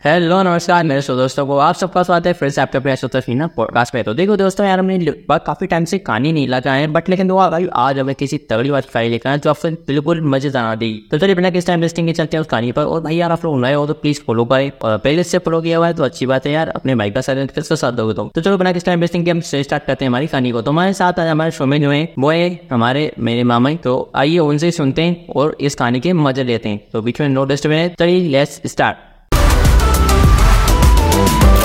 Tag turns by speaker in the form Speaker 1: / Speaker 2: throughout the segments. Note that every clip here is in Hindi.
Speaker 1: हेलो नमस्कार मेरे सो दोस्तों को आप सबका स्वागत है फिर से आपके अपने सोतफीना पॉडकास्ट में। तो देखो दोस्तों यार हमने काफ़ी टाइम से कहानी नहीं लगा है बट लेकिन दुआ भाई आज हमें किसी तगड़ी बात कहानी लेकर जो आपको बिल्कुल मज़े आना दी। तो चलिए बिना किस टाइम वेस्टिंग के चलते हैं उस कहानी पर। और भाई यार आप लोग नए हो तो प्लीज़ फॉलो करें और पहले से फॉलो किया हुआ है तो अच्छी बात है यार अपने भाई का साथ किसका साथ दोगे तो, तो चलो बिना किस टाइम वेस्टिंग के हम स्टार्ट करते हैं हमारी कहानी को। तो हमारे साथ आज हमारे शो में जो है वो है हमारे मेरे मामा तो आइए उनसे सुनते हैं और इस कहानी के मज़े लेते हैं। तो बीच में नो डिस्ट में चलिए लेट्स स्टार्ट Thank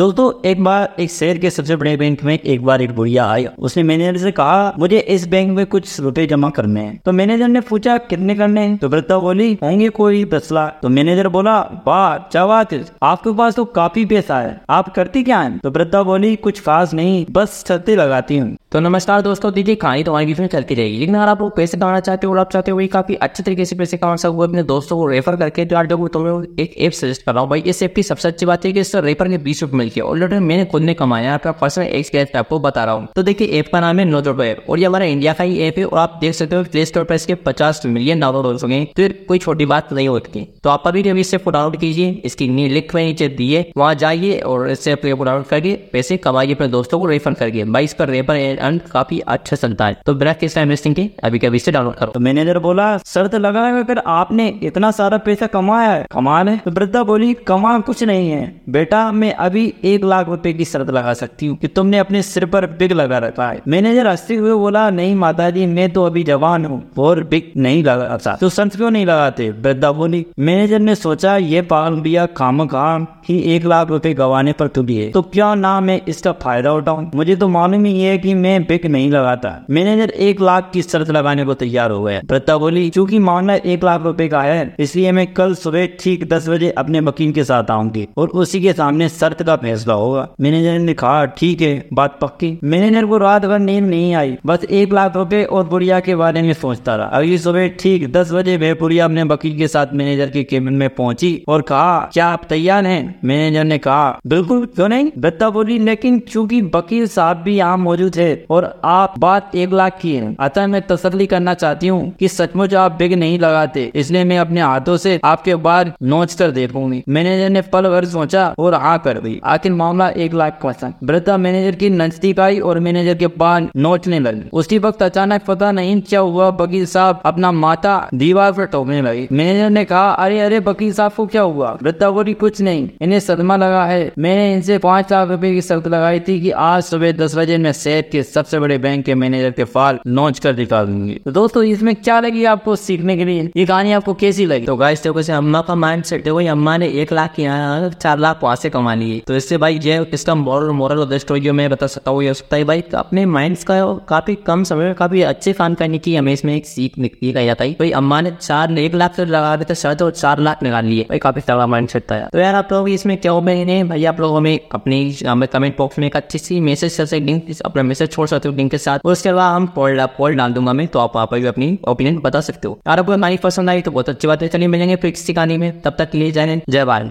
Speaker 2: दोस्तों, एक बार एक शहर के सबसे बड़े बैंक में एक बार एक बुढ़िया आई। उसने मैनेजर से कहा, मुझे इस बैंक में कुछ रुपए जमा करने हैं। तो मैनेजर ने पूछा, कितने करने हैं? तो वृद्धा बोली, होंगे कोई दस लाख। तो मैनेजर बोला, वाह है आपके पास तो काफ़ी पैसा है। आप करती क्या है? तो वृद्धा बोली, कुछ खास नहीं, बस छत्ती लगाती हूँ।
Speaker 1: तो नमस्कार दोस्तों दीजिए कहानी तुम्हारी बीच में चलती रहेगी। लेकिन अगर आप लोग पैसे कमाना चाहते हो और आप चाहते हो काफ़ी अच्छे तरीके से पैसे कमा सकते हो अपने दोस्तों को रेफर करके तो यार देखो तुम्हें एक ऐप सजेस्ट कर रहा हूँ। भाई, इस ऐप की सबसे अच्छी बात है कि इस रेफर के बीस रुपए मिलती है ऑलरेडी मैंने खुद ने कमाया। आपका पर्सनल एक्सपीरियंस आपको बता रहा हूँ। तो देखिए, ऐप का नाम है नो दो ऐप और ये हमारा इंडिया का ही ऐप है। और आप देख सकते हो प्ले स्टोर पर इसके पचास मिलियन डाउनलोड हो सके तो कोई छोटी बात नहीं होती। तो आप अभी अभी इससे डाउनलोड कीजिए। इसकी लिंक में नीचे दिए वहाँ जाइए और इससे डाउनलोड करके पैसे कमाइए, अपने दोस्तों को रेफर करके भाई इस पर रेफर एंड काफ़ी अच्छा चलता है। तो बिना किस टाइम के अभी कभी से डाउनलोड करो।
Speaker 2: तो मैनेजर बोला शर्त लगा है फिर आपने इतना सारा पैसा कमाया है? कमाल है? तो वृद्धा बोली कमा कुछ नहीं है। बेटा, मैं अभी एक लाख रुपए की शर्त लगा सकती हूँ कि तुमने अपने सिर पर बिग लगा रखा है। मैनेजर हँसते हुए बोला, नहीं माता जी मैं तो अभी जवान हूँ और बिग नहीं लगा तो शर्त क्यों नहीं लगाते, वृद्धा बोली मैनेजर ने सोचा, ये पाल दिया काम काम ही एक लाख रुपए गवाने पर तुली है। तो क्या ना मैं इसका फ़ायदा उठाऊं? मुझे तो मालूम ही है की मैं बिग नहीं लगाता। मैनेजर एक लाख की शर्त लगाने को तैयार हो गया, वृद्धा बोली, चूँकि मामला एक लाख रुपए का है, इसलिए मैं कल सुबह ठीक दस बजे अपने वकील के साथ आऊँगी और उसी के सामने शर्त का फैसला होगा। मैनेजर ने कहा, ठीक है, बात पक्की। मैनेजर को रात भर नींद नहीं आई। बस एक लाख रुपए और बुढ़िया के बारे में सोचता रहा। अगली सुबह ठीक दस बजे बुढ़िया अपने वकील के साथ मैनेजर के केबिन में पहुँची और कहा, क्या आप तैयार हैं? मैनेजर ने कहा, बिल्कुल, क्यों नहीं? दत्ता बोली, लेकिन चूँकि वकील साहब भी यहाँ मौजूद है और आप बात एक लाख की है, अतः मैं तसली करना चाहती हूँ कि सचमुच आप बिग नहीं लगाते, इसलिए मैं अपने हाथों से आपके बाद नोच कर देखूँगी। मैनेजर ने पल भर सोचा और हाँ कर दी। आखिर मामला एक लाख का वृद्धा मैनेजर की नज़दीक आई और मैनेजर के बाद नोचने लगी। उसी वक्त अचानक पता नहीं क्या हुआ वकील साहब अपना माता दीवार पर टोकने लगी। मैनेजर ने कहा, अरे अरे वकील साहब को क्या हुआ? वृद्धा बोली कुछ नहीं। इन्हें सदमा लगा है। मैंने इनसे पाँच लाख रूपए की शर्त लगाई थी की आज सुबह दस बजे मैं शहर के सबसे बड़े बैंक बैंक के मैनेजर के फाल लॉन्च कर दिखा दूँगी। तो दोस्तों, इसमें क्या लगी आपको सीखने के लिए? ये कहानी आपको कैसी लगी? तो गाइस देखो अम्मा का माइंड सेट देखो अम्मा ने एक लाख की, चार लाख वहाँ से कमा लिए तो इससे भाई जो इसका मॉरल मॉरल द स्टोरी जो मैं बता सकता हूँ, ये हो सकता है भाई अपने माइंड का काफ़ी कम समय में काफ़ी अच्छे काम करने की हमें इसमें एक सीख निकली गई जाता है। भाई अम्मा ने चार एक लाख से लगा थे शर्त और चार लाख निकाल लिए। भाई काफ़ी तगड़ा माइंड सेट था तो यार आप लोग इसमें क्या हो मैंने भाई आप लोग हमें अपनी, हमें कमेंट बॉक्स में एक अच्छी सी मैसेज से लिंक अपना मैसेज छोड़ सकते हो लिंक के साथ। और उसके बाद हम पोल पोल डाल दूँगा मैं तो आप वहाँ पर भी अपनी ओपिनियन बता सकते हो। यार आपको हमारी पसंद आई तो बहुत अच्छी बात है। चलिए मिलेंगे फिर किसी कहानी में। तब तक लिए जाए जय भारत।